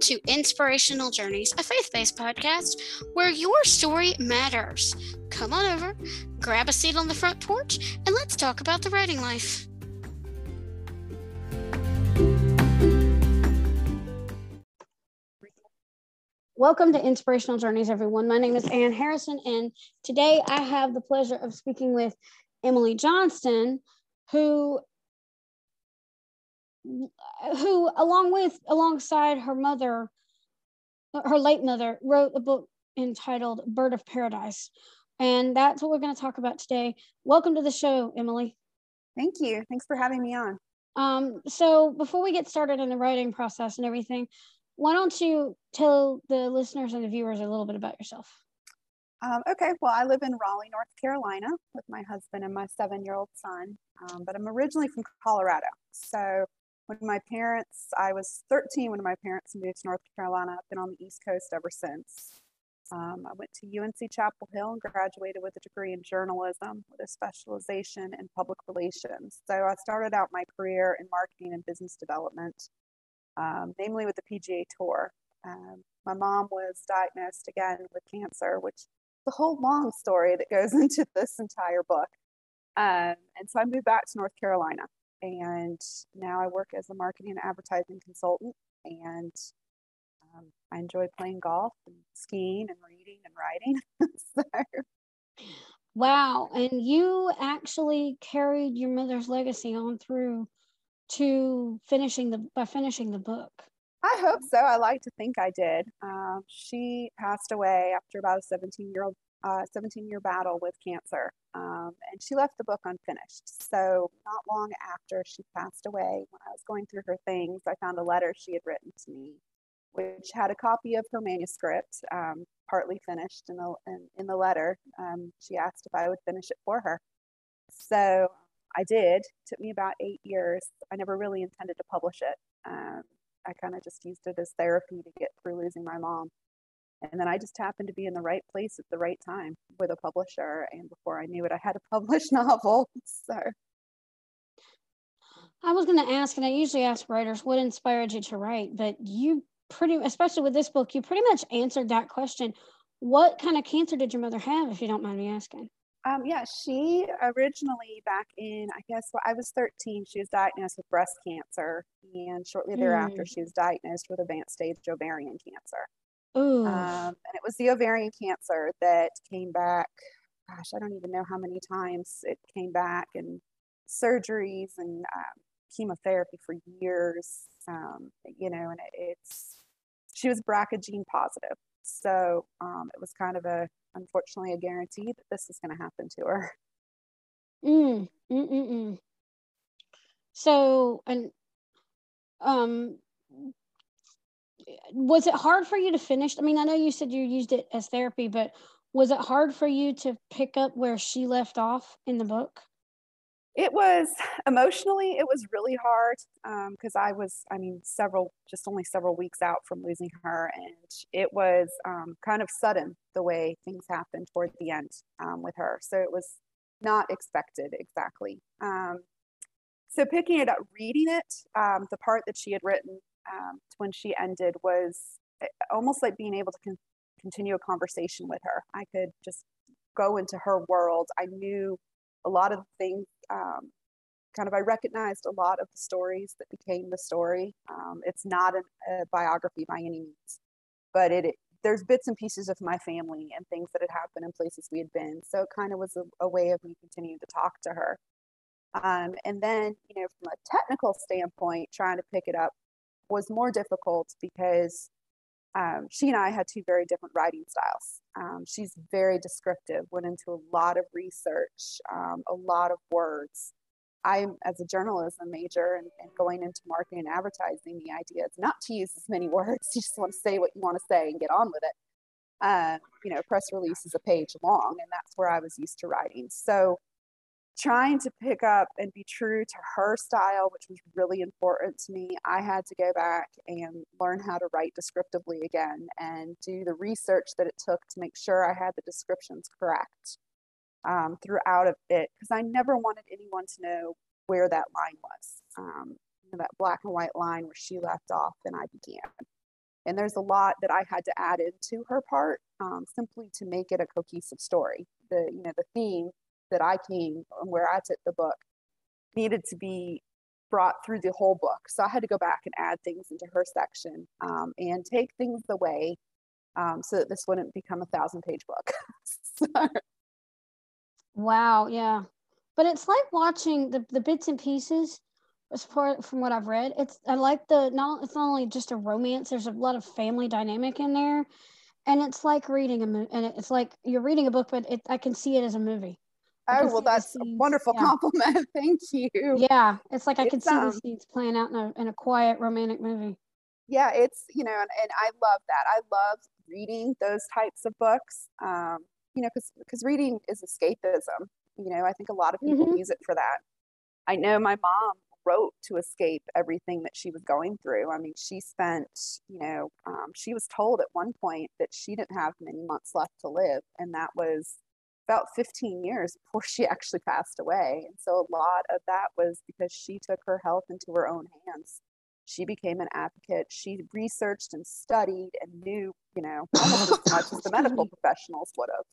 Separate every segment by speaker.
Speaker 1: to Inspirational Journeys, a faith based podcast where your story matters. Come on over, grab a seat on the front porch, and let's talk about the writing life. Welcome to Inspirational Journeys, everyone. My name is Ann Harrison, and today I have the pleasure of speaking with Emily Johnston, who who along with alongside her mother her late mother wrote a book entitled bird of paradise. And that's what we're going to talk about today. Welcome to the show emily.
Speaker 2: Thank you. Thanks for having me on.
Speaker 1: Um, so before we get started in the writing process and everything why don't you tell the listeners and the viewers a little bit about yourself?
Speaker 2: Um, okay, well, I live in Raleigh, North Carolina with my husband and my seven year old son, um, but I'm originally from Colorado. So when my parents, I was 13 when my parents moved to North Carolina. I've been on the East Coast ever since. Um, I went to UNC Chapel Hill and graduated with a degree in journalism with a specialization in public relations. So I started out my career in marketing and business development, um, namely with the PGA Tour. Um, my mom was diagnosed again with cancer, which is a whole long story that goes into this entire book. Um, and so I moved back to North Carolina and now I work as a marketing and advertising consultant. And um, I enjoy playing golf and skiing and reading and writing.
Speaker 1: so. Wow. And you actually carried your mother's legacy on through to finishing the by finishing the book.
Speaker 2: I hope so. I like to think I did. Um, she passed away after about a 17 year old uh, 17 year battle with cancer. Um, and she left the book unfinished. So, not long after she passed away, when I was going through her things, I found a letter she had written to me, which had a copy of her manuscript, um, partly finished. In the, in, in the letter, um, she asked if I would finish it for her. So, I did. It took me about eight years. I never really intended to publish it. Um, I kind of just used it as therapy to get through losing my mom and then I just happened to be in the right place at the right time with a publisher. And before I knew it, I had a published novel. So
Speaker 1: I was going to ask, and I usually ask writers what inspired you to write, but you pretty, especially with this book, you pretty much answered that question. What kind of cancer did your mother have, if you don't mind me asking?
Speaker 2: Um, yeah, she originally back in, I guess, well, I was 13, she was diagnosed with breast cancer. And shortly thereafter, mm. she was diagnosed with advanced stage ovarian cancer. Um, and it was the ovarian cancer that came back. Gosh, I don't even know how many times it came back, and surgeries and um, chemotherapy for years. Um, you know, and it, it's she was BRCA gene positive, so um, it was kind of a unfortunately a guarantee that this was going to happen to her.
Speaker 1: Mm, mm, mm, mm. So, and um, was it hard for you to finish? I mean, I know you said you used it as therapy, but was it hard for you to pick up where she left off in the book?
Speaker 2: It was emotionally, it was really hard because um, I was, I mean, several, just only several weeks out from losing her. And it was um, kind of sudden the way things happened toward the end um, with her. So it was not expected exactly. Um, so picking it up, reading it, um, the part that she had written um, when she ended was eh, almost like being able to con- continue a conversation with her. I could just go into her world. I knew a lot of things. Um, kind of, I recognized a lot of the stories that became the story. Um, it's not an, a biography by any means, but it, it, there's bits and pieces of my family and things that had happened in places we had been. So it kind of was a, a way of me continuing to talk to her. Um, and then, you know, from a technical standpoint, trying to pick it up was more difficult because um, she and I had two very different writing styles. Um, she's very descriptive, went into a lot of research, um, a lot of words. I'm, as a journalism major and, and, going into marketing and advertising, the idea is not to use as many words. You just want to say what you want to say and get on with it. Uh, you know, press release is a page long, and that's where I was used to writing. So trying to pick up and be true to her style, which was really important to me, I had to go back and learn how to write descriptively again and do the research that it took to make sure I had the descriptions correct um, throughout of it because I never wanted anyone to know where that line was. Um, that black and white line where she left off and I began. And there's a lot that I had to add into her part um, simply to make it a cohesive story. The, you know, the theme that I came and where I took the book needed to be brought through the whole book. So I had to go back and add things into her section um, and take things away um, so that this wouldn't become a thousand page book. so.
Speaker 1: Wow, yeah. But it's like watching the, the bits and pieces as from what I've read. It's I like the not it's not only just a romance, there's a lot of family dynamic in there. And it's like reading a and it's like you're reading a book, but it, I can see it as a movie.
Speaker 2: Oh, well, that's a wonderful yeah. compliment. Thank you.
Speaker 1: Yeah. It's like I it's, can see um, the scenes playing out in a, in a quiet romantic movie.
Speaker 2: Yeah. It's, you know, and, and I love that. I love reading those types of books, um, you know, because because reading is escapism. You know, I think a lot of people mm-hmm. use it for that. I know my mom wrote to escape everything that she was going through. I mean, she spent, you know, um, she was told at one point that she didn't have many months left to live, and that was about 15 years before she actually passed away. And so a lot of that was because she took her health into her own hands. She became an advocate. She researched and studied and knew, you know, almost as much as the medical professionals would have.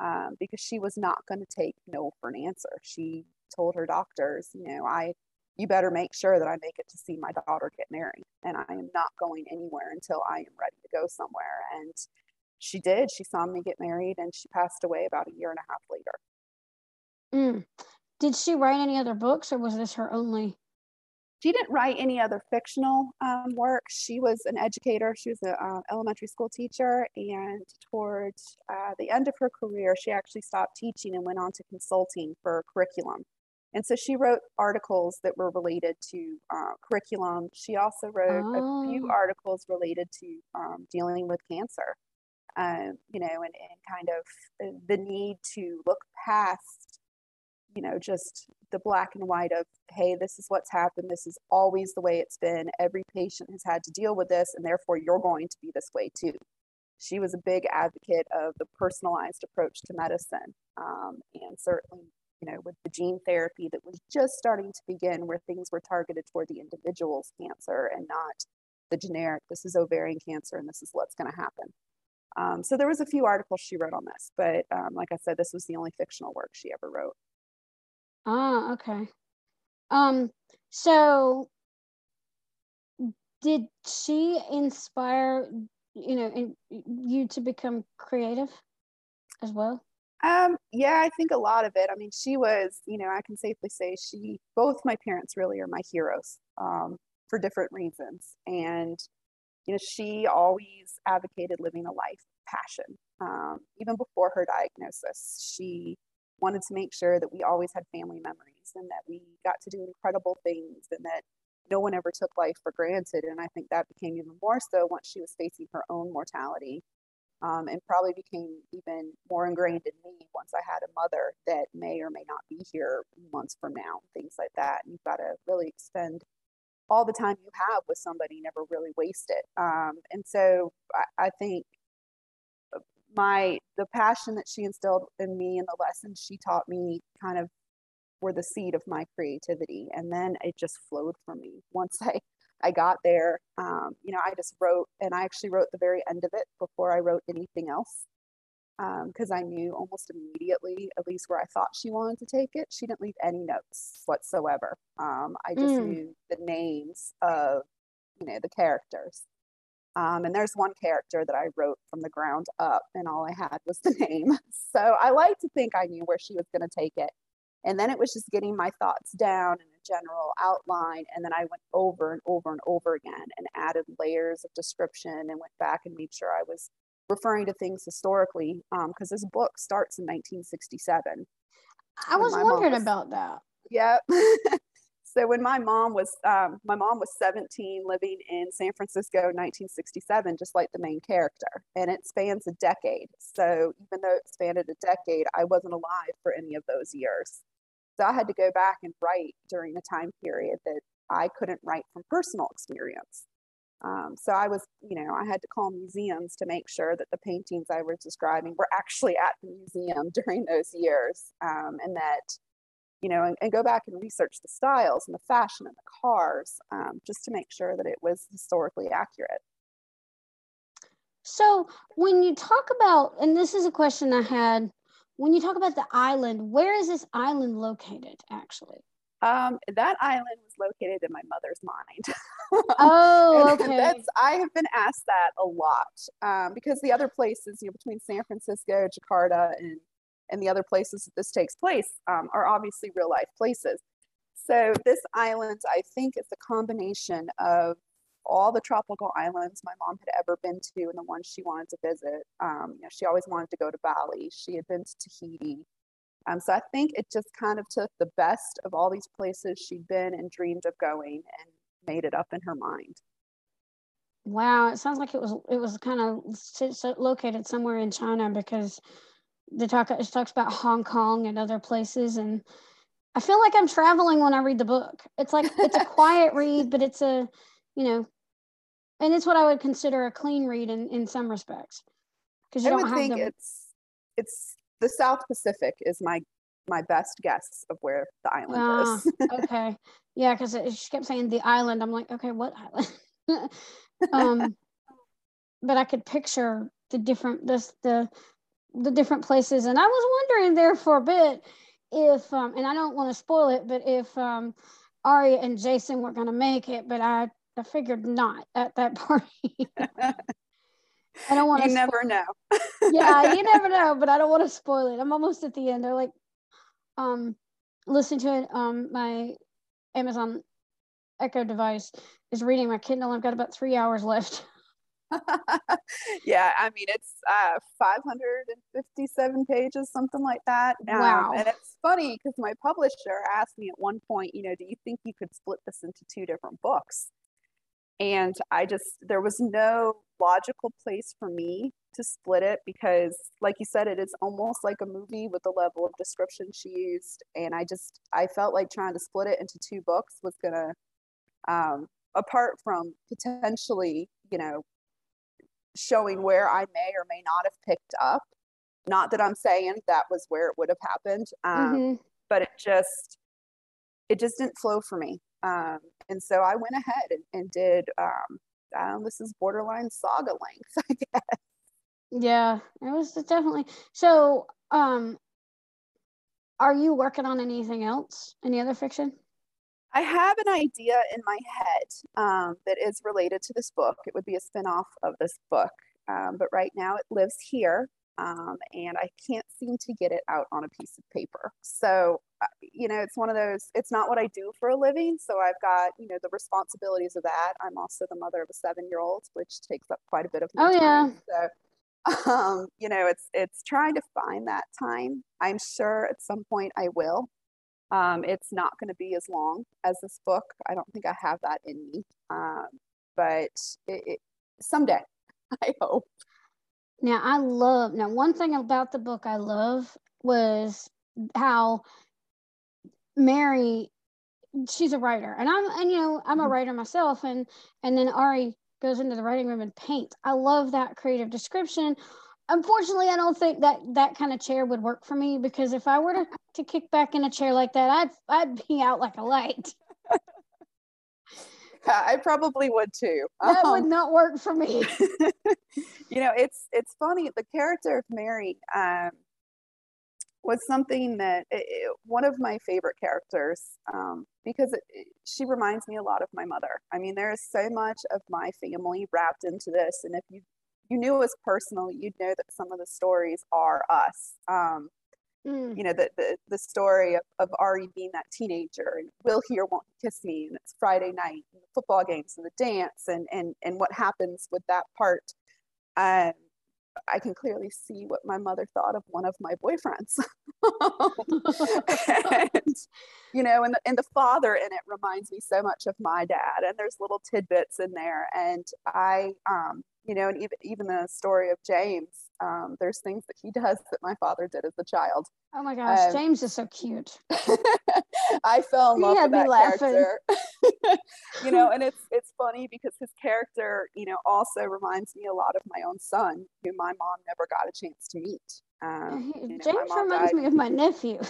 Speaker 2: Um, because she was not going to take no for an answer. She told her doctors, you know, I, you better make sure that I make it to see my daughter get married, and I am not going anywhere until I am ready to go somewhere. And she did. She saw me get married and she passed away about a year and a half later.
Speaker 1: Mm. Did she write any other books or was this her only?
Speaker 2: She didn't write any other fictional um, work. She was an educator. She was an uh, elementary school teacher. And towards uh, the end of her career, she actually stopped teaching and went on to consulting for curriculum. And so she wrote articles that were related to uh, curriculum. She also wrote oh. a few oh. articles related to um, dealing with cancer um, you know, and, and kind of the need to look past, you know, just the black and white of, hey, this is what's happened. This is always the way it's been. Every patient has had to deal with this, and therefore you're going to be this way too. She was a big advocate of the personalized approach to medicine. Um, and certainly, you know, with the gene therapy that was just starting to begin, where things were targeted toward the individual's cancer and not the generic, this is ovarian cancer and this is what's going to happen. Um, so there was a few articles she wrote on this, but um, like I said, this was the only fictional work she ever wrote.
Speaker 1: Ah, okay. Um, so did she inspire you know in, you to become creative as well?
Speaker 2: Um, yeah, I think a lot of it. I mean, she was, you know, I can safely say she, both my parents really are my heroes um, for different reasons. And you know, she always advocated living a life passion. Um, even before her diagnosis, she wanted to make sure that we always had family memories and that we got to do incredible things and that no one ever took life for granted. And I think that became even more so once she was facing her own mortality. Um, and probably became even more ingrained in me once I had a mother that may or may not be here months from now, things like that. And you've got to really expend all the time you have with somebody, never really waste it. Um, and so I, I, think my the passion that she instilled in me and the lessons she taught me kind of were the seed of my creativity. And then it just flowed from me once I I got there. Um, you know, I just wrote, and I actually wrote the very end of it before I wrote anything else because um, I knew almost immediately, at least where I thought she wanted to take it, she didn't leave any notes whatsoever. Um, I just mm. knew the names of, you know, the characters. Um, and there's one character that I wrote from the ground up, and all I had was the name. So I like to think I knew where she was going to take it. And then it was just getting my thoughts down in a general outline. And then I went over and over and over again and added layers of description and went back and made sure I was referring to things historically because um, this book starts in 1967. I
Speaker 1: was wondering was, about that.
Speaker 2: Yep. so when my mom was um, my mom was 17 living in san francisco 1967 just like the main character and it spans a decade so even though it spanned a decade i wasn't alive for any of those years so i had to go back and write during the time period that i couldn't write from personal experience um, so I was, you know, I had to call museums to make sure that the paintings I was describing were actually at the museum during those years, um, and that, you know, and, and, go back and research the styles and the fashion and the cars, um, just to make sure that it was historically accurate.
Speaker 1: So when you talk about, and this is a question I had, when you talk about the island, where is this island located actually?
Speaker 2: Um, that island was located in my mother's mind.
Speaker 1: Oh, okay.
Speaker 2: That's I have been asked that a lot um, because the other places, you know, between San Francisco, Jakarta, and and the other places that this takes place um, are obviously real life places. So this island, I think, is a combination of all the tropical islands my mom had ever been to and the ones she wanted to visit. Um, you know, she always wanted to go to Bali. She had been to Tahiti. Um, so I think it just kind of took the best of all these places she'd been and dreamed of going and made it up in her mind.
Speaker 1: Wow, it sounds like it was it was kind of located somewhere in China because the talk it talks about Hong Kong and other places and I feel like I'm traveling when I read the book. It's like it's a quiet read, but it's a you know, and it's what I would consider a clean read in in some respects
Speaker 2: because you I don't have think the, it's it's the South Pacific is my my best guess of where the island uh, is.
Speaker 1: okay, yeah, because she kept saying the island. I'm like, okay, what island? um, but I could picture the different this the the different places, and I was wondering there for a bit if um, and I don't want to spoil it, but if um, Ari and Jason were going to make it, but I I figured not at that party.
Speaker 2: I don't want to. You never know.
Speaker 1: yeah, you never know, but I don't want to spoil it. I'm almost at the end. They're like, um, listen to it. Um, my Amazon Echo device is reading my Kindle. I've got about three hours left.
Speaker 2: yeah, I mean it's uh, 557 pages, something like that.
Speaker 1: Um, wow.
Speaker 2: And it's funny because my publisher asked me at one point, you know, do you think you could split this into two different books? And I just, there was no logical place for me to split it because, like you said, it is almost like a movie with the level of description she used. And I just, I felt like trying to split it into two books was to, um, apart from potentially, you know, showing where I may or may not have picked up. Not that I'm saying that was where it would have happened, um, mm-hmm. but it just, it just didn't flow for me. Um, and so I went ahead and, and did, um, um, this is borderline saga length, I guess.
Speaker 1: Yeah, it was definitely. So, um, are you working on anything else? Any other fiction?
Speaker 2: I have an idea in my head um, that is related to this book. It would be a spinoff of this book. Um, but right now it lives here um, and I can't seem to get it out on a piece of paper. So, uh, you know, it's one of those, it's not what I do for a living. So I've got, you know, the responsibilities of that. I'm also the mother of a seven year old, which takes up quite a bit of my oh, time. Yeah. So, um, you know, it's, it's trying to find that time. I'm sure at some point I will. Um, it's not going to be as long as this book. I don't think I have that in me. Um, but it, it, someday, I hope.
Speaker 1: Now I love now one thing about the book I love was how Mary she's a writer and I'm and you know I'm a mm-hmm. writer myself and and then Ari goes into the writing room and paints. I love that creative description. Unfortunately, I don't think that that kind of chair would work for me because if I were to, to kick back in a chair like that, I'd I'd be out like a light.
Speaker 2: I probably would too.
Speaker 1: That um, would not work for me.
Speaker 2: you know, it's it's funny. The character of Mary um, was something that it, one of my favorite characters um, because it, it, she reminds me a lot of my mother. I mean, there is so much of my family wrapped into this, and if you you knew us personally, you'd know that some of the stories are us. Um, Mm. You know, the, the, the story of, of Ari being that teenager and will he or won't he kiss me? And it's Friday night and the football games and the dance and, and, and what happens with that part. Um, I can clearly see what my mother thought of one of my boyfriends. and, you know, and the, and the father in it reminds me so much of my dad. And there's little tidbits in there. And I, um, you know, and even, even the story of James, um, there's things that he does that my father did as a child.
Speaker 1: Oh my gosh, um, James is so cute.
Speaker 2: I fell in he love with that character. you know, and it's it's funny because his character, you know, also reminds me a lot of my own son, who my mom never got a chance to meet. Um,
Speaker 1: you know, James reminds died. me of my nephew.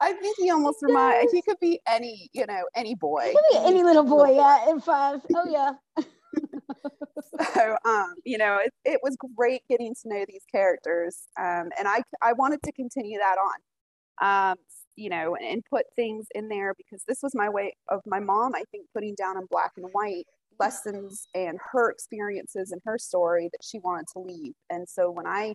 Speaker 2: I think he almost reminds. He could be any, you know, any boy. He
Speaker 1: could be any little boy. Yeah, in five. Oh yeah
Speaker 2: so, um, you know, it, it was great getting to know these characters. Um, and I, I wanted to continue that on, um, you know, and put things in there because this was my way of my mom, I think, putting down in black and white lessons and her experiences and her story that she wanted to leave. And so when I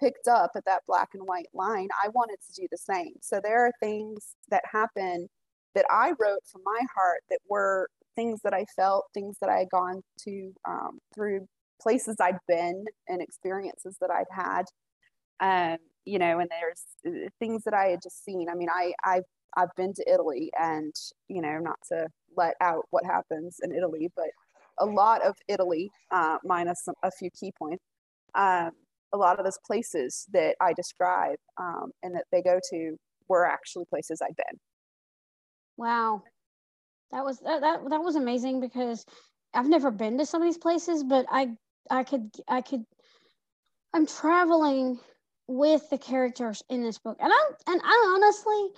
Speaker 2: picked up at that black and white line, I wanted to do the same. So there are things that happen that I wrote from my heart that were things that I felt, things that I had gone to um, through places I'd been and experiences that I'd had. Um, you know, and there's uh, things that I had just seen. I mean, I, I've, I've been to Italy and, you know, not to let out what happens in Italy, but a lot of Italy, uh, minus some, a few key points, um, a lot of those places that I describe um, and that they go to were actually places I've been.
Speaker 1: Wow, that was that, that that was amazing because I've never been to some of these places, but I I could I could I'm traveling with the characters in this book, and I and I honestly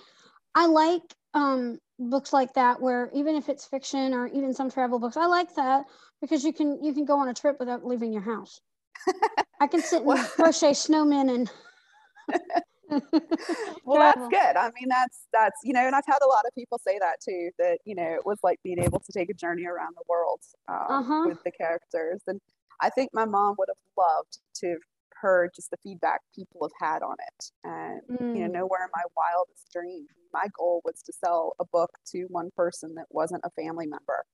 Speaker 1: I like um books like that where even if it's fiction or even some travel books, I like that because you can you can go on a trip without leaving your house. I can sit and well, crochet snowmen and
Speaker 2: well that's good i mean that's that's you know and i've had a lot of people say that too that you know it was like being able to take a journey around the world um, uh-huh. with the characters and i think my mom would have loved to have heard just the feedback people have had on it and mm. you know mm. nowhere in my wildest dreams my goal was to sell a book to one person that wasn't a family member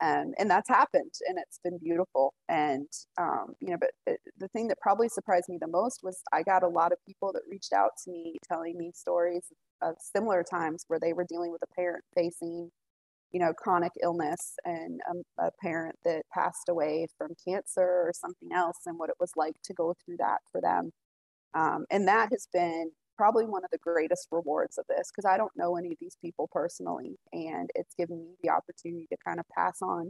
Speaker 2: and and that's happened and it's been beautiful. And um, you know but it, the thing that probably surprised me the most was i got a lot of people that reached out to me telling me stories of similar times where they were dealing with a parent facing you know chronic illness and a, a parent that passed away from cancer or something else and what it was like to go through that for them. Um, and that has been probably one of the greatest rewards of this because I don't know any of these people personally. And it's given me the opportunity to kind of pass on,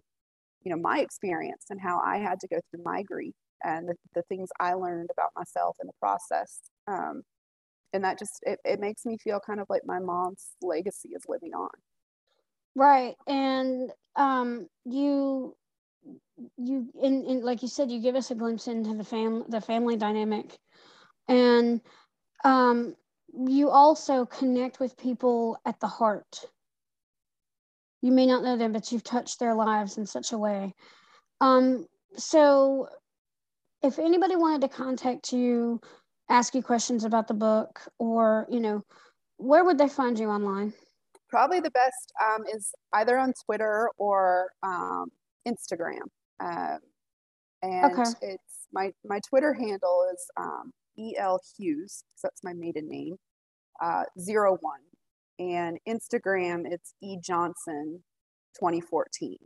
Speaker 2: you know, my experience and how I had to go through my grief and the, the things I learned about myself in the process. Um, and that just, it, it makes me feel kind of like my mom's legacy is living on.
Speaker 1: Right. And um, you, you, in, in, like you said, you give us a glimpse into the fam, the family dynamic. And um, you also connect with people at the heart. You may not know them, but you've touched their lives in such a way. Um, so, if anybody wanted to contact you, ask you questions about the book, or you know, where would they find you online?
Speaker 2: Probably the best um, is either on Twitter or um, Instagram. Um, and okay. it's my my Twitter handle is um, E.L. Hughes, that's my maiden name, uh, zero one. And Instagram, it's E Johnson 2014.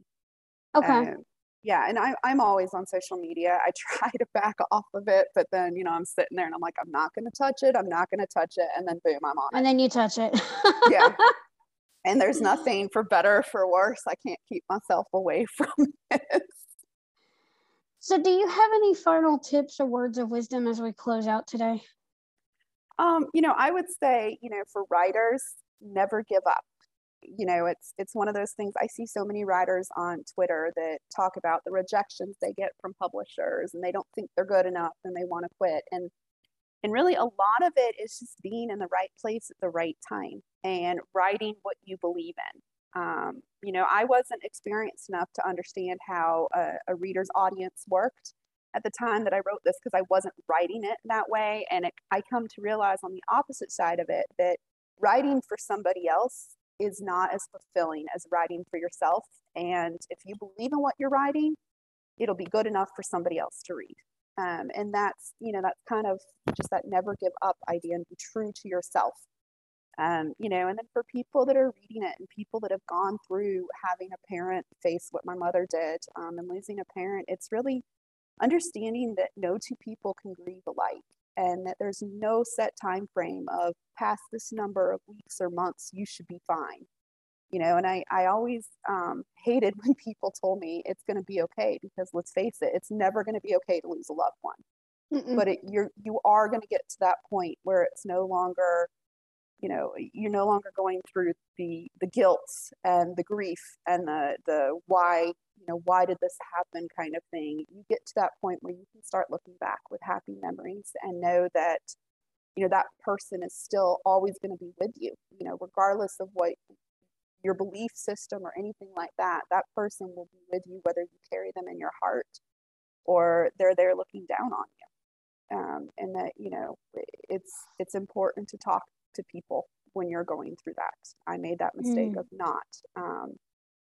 Speaker 2: Okay. Um, yeah, and I, I'm always on social media. I try to back off of it, but then, you know, I'm sitting there and I'm like, I'm not going to touch it. I'm not going to touch it. And then boom, I'm on
Speaker 1: And it. then you touch it.
Speaker 2: yeah. And there's nothing for better or for worse. I can't keep myself away from it.
Speaker 1: So, do you have any final tips or words of wisdom as we close out today?
Speaker 2: Um, you know, I would say, you know, for writers, never give up. You know, it's it's one of those things. I see so many writers on Twitter that talk about the rejections they get from publishers, and they don't think they're good enough, and they want to quit. And and really, a lot of it is just being in the right place at the right time and writing what you believe in. Um, you know, I wasn't experienced enough to understand how a, a reader's audience worked at the time that I wrote this because I wasn't writing it that way. And it, I come to realize on the opposite side of it that writing for somebody else is not as fulfilling as writing for yourself. And if you believe in what you're writing, it'll be good enough for somebody else to read. Um, and that's, you know, that's kind of just that never give up idea and be true to yourself um, you know and then for people that are reading it and people that have gone through having a parent face what my mother did um, and losing a parent it's really understanding that no two people can grieve alike and that there's no set time frame of past this number of weeks or months you should be fine you know and i i always um, hated when people told me it's going to be okay because let's face it it's never going to be okay to lose a loved one Mm-mm. but it, you're you are going to get to that point where it's no longer you know you're no longer going through the the guilt and the grief and the the why you know why did this happen kind of thing. You get to that point where you can start looking back with happy memories and know that you know that person is still always going to be with you you know regardless of what your belief system or anything like that that person will be with you whether you carry them in your heart or they're there looking down on you. Um, and that you know it's it's important to talk to people when you're going through that i made that mistake mm. of not um,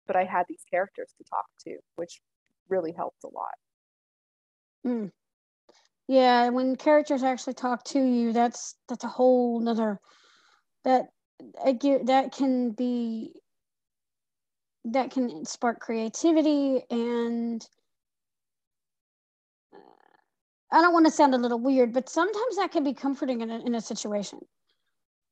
Speaker 2: but i had these characters to talk to which really helped a lot
Speaker 1: mm. yeah when characters actually talk to you that's that's a whole nother that that can be that can spark creativity and I don't want to sound a little weird, but sometimes that can be comforting in a, in a situation.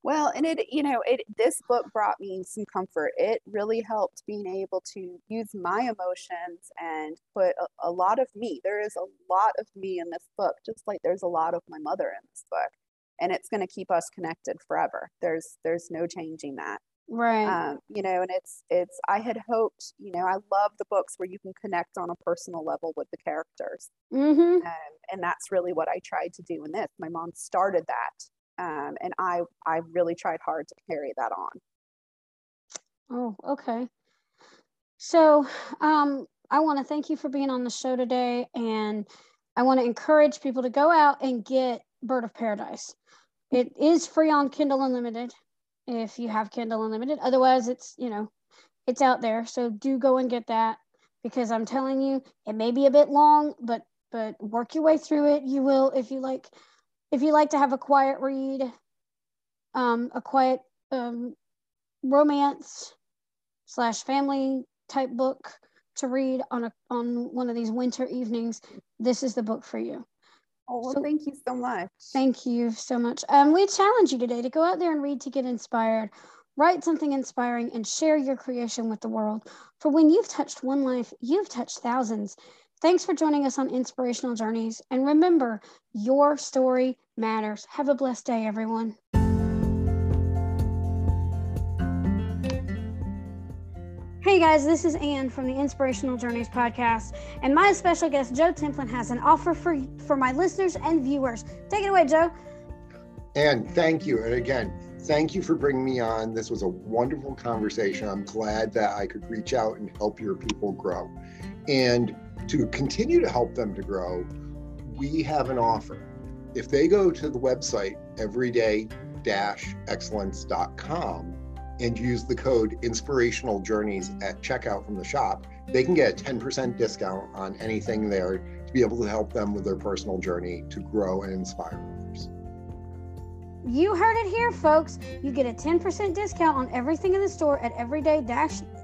Speaker 2: Well, and it, you know, it this book brought me some comfort. It really helped being able to use my emotions and put a, a lot of me. There is a lot of me in this book, just like there's a lot of my mother in this book, and it's going to keep us connected forever. There's there's no changing that
Speaker 1: right
Speaker 2: um, you know and it's it's i had hoped you know i love the books where you can connect on a personal level with the characters
Speaker 1: mm-hmm. um,
Speaker 2: and that's really what i tried to do in this my mom started that um, and i i really tried hard to carry that on
Speaker 1: oh okay so um, i want to thank you for being on the show today and i want to encourage people to go out and get bird of paradise it is free on kindle unlimited if you have Kindle Unlimited. Otherwise, it's, you know, it's out there. So do go and get that because I'm telling you, it may be a bit long, but but work your way through it. You will if you like if you like to have a quiet read, um, a quiet um, romance slash family type book to read on a on one of these winter evenings, this is the book for you.
Speaker 2: Oh, well, so, thank you so much.
Speaker 1: Thank you so much. Um, we challenge you today to go out there and read to get inspired. Write something inspiring and share your creation with the world. For when you've touched one life, you've touched thousands. Thanks for joining us on Inspirational Journeys. And remember, your story matters. Have a blessed day, everyone. Hey guys, this is Ann from the Inspirational Journeys podcast, and my special guest Joe Templin has an offer for for my listeners and viewers. Take it away, Joe.
Speaker 3: And thank you. And again, thank you for bringing me on. This was a wonderful conversation. I'm glad that I could reach out and help your people grow. And to continue to help them to grow, we have an offer. If they go to the website everyday-excellence.com and use the code inspirational journeys at checkout from the shop, they can get a 10% discount on anything there to be able to help them with their personal journey to grow and inspire others.
Speaker 1: You heard it here, folks. You get a 10% discount on everything in the store at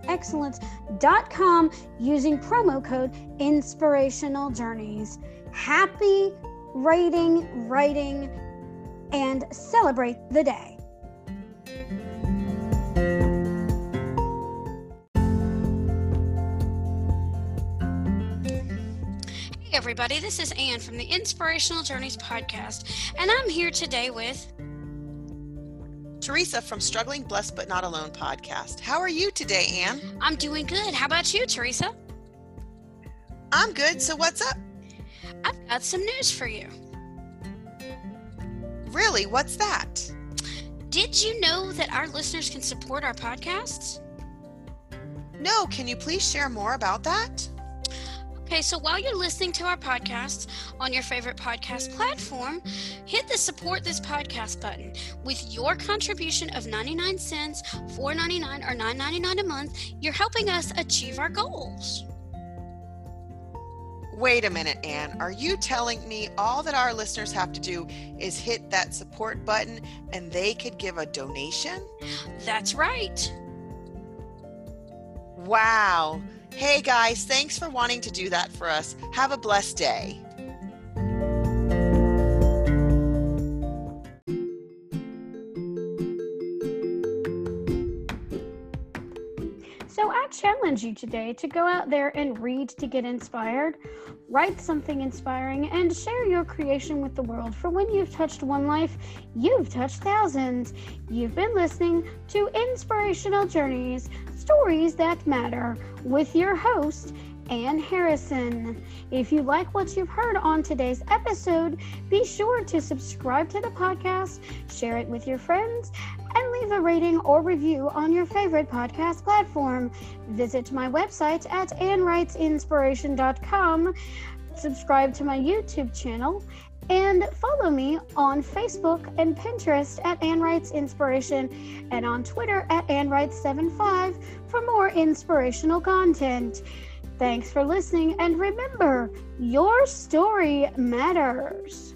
Speaker 1: everyday-excellence.com using promo code inspirational journeys. Happy rating, writing, and celebrate the day. Hey everybody. This is Ann from the Inspirational Journeys podcast, and I'm here today with
Speaker 4: Teresa from Struggling Blessed But Not Alone podcast. How are you today, Ann?
Speaker 1: I'm doing good. How about you, Teresa?
Speaker 4: I'm good. So, what's up?
Speaker 1: I've got some news for you.
Speaker 4: Really? What's that?
Speaker 1: Did you know that our listeners can support our podcasts?
Speaker 4: No, can you please share more about that?
Speaker 1: Okay, so while you're listening to our podcast on your favorite podcast platform, hit the support this podcast button. With your contribution of 99 cents, 4.99 or 9.99 a month, you're helping us achieve our goals.
Speaker 4: Wait a minute, Ann. Are you telling me all that our listeners have to do is hit that support button and they could give a donation?
Speaker 1: That's right.
Speaker 4: Wow. Hey guys, thanks for wanting to do that for us. Have a blessed day.
Speaker 1: I challenge you today to go out there and read to get inspired, write something inspiring, and share your creation with the world. For when you've touched one life, you've touched thousands. You've been listening to Inspirational Journeys Stories That Matter with your host, Ann Harrison. If you like what you've heard on today's episode, be sure to subscribe to the podcast, share it with your friends, and leave a rating or review on your favorite podcast platform. Visit my website at annwritesinspiration.com, subscribe to my YouTube channel, and follow me on Facebook and Pinterest at Ann Writes Inspiration and on Twitter at Ann Writes75 for more inspirational content. Thanks for listening, and remember, your story matters.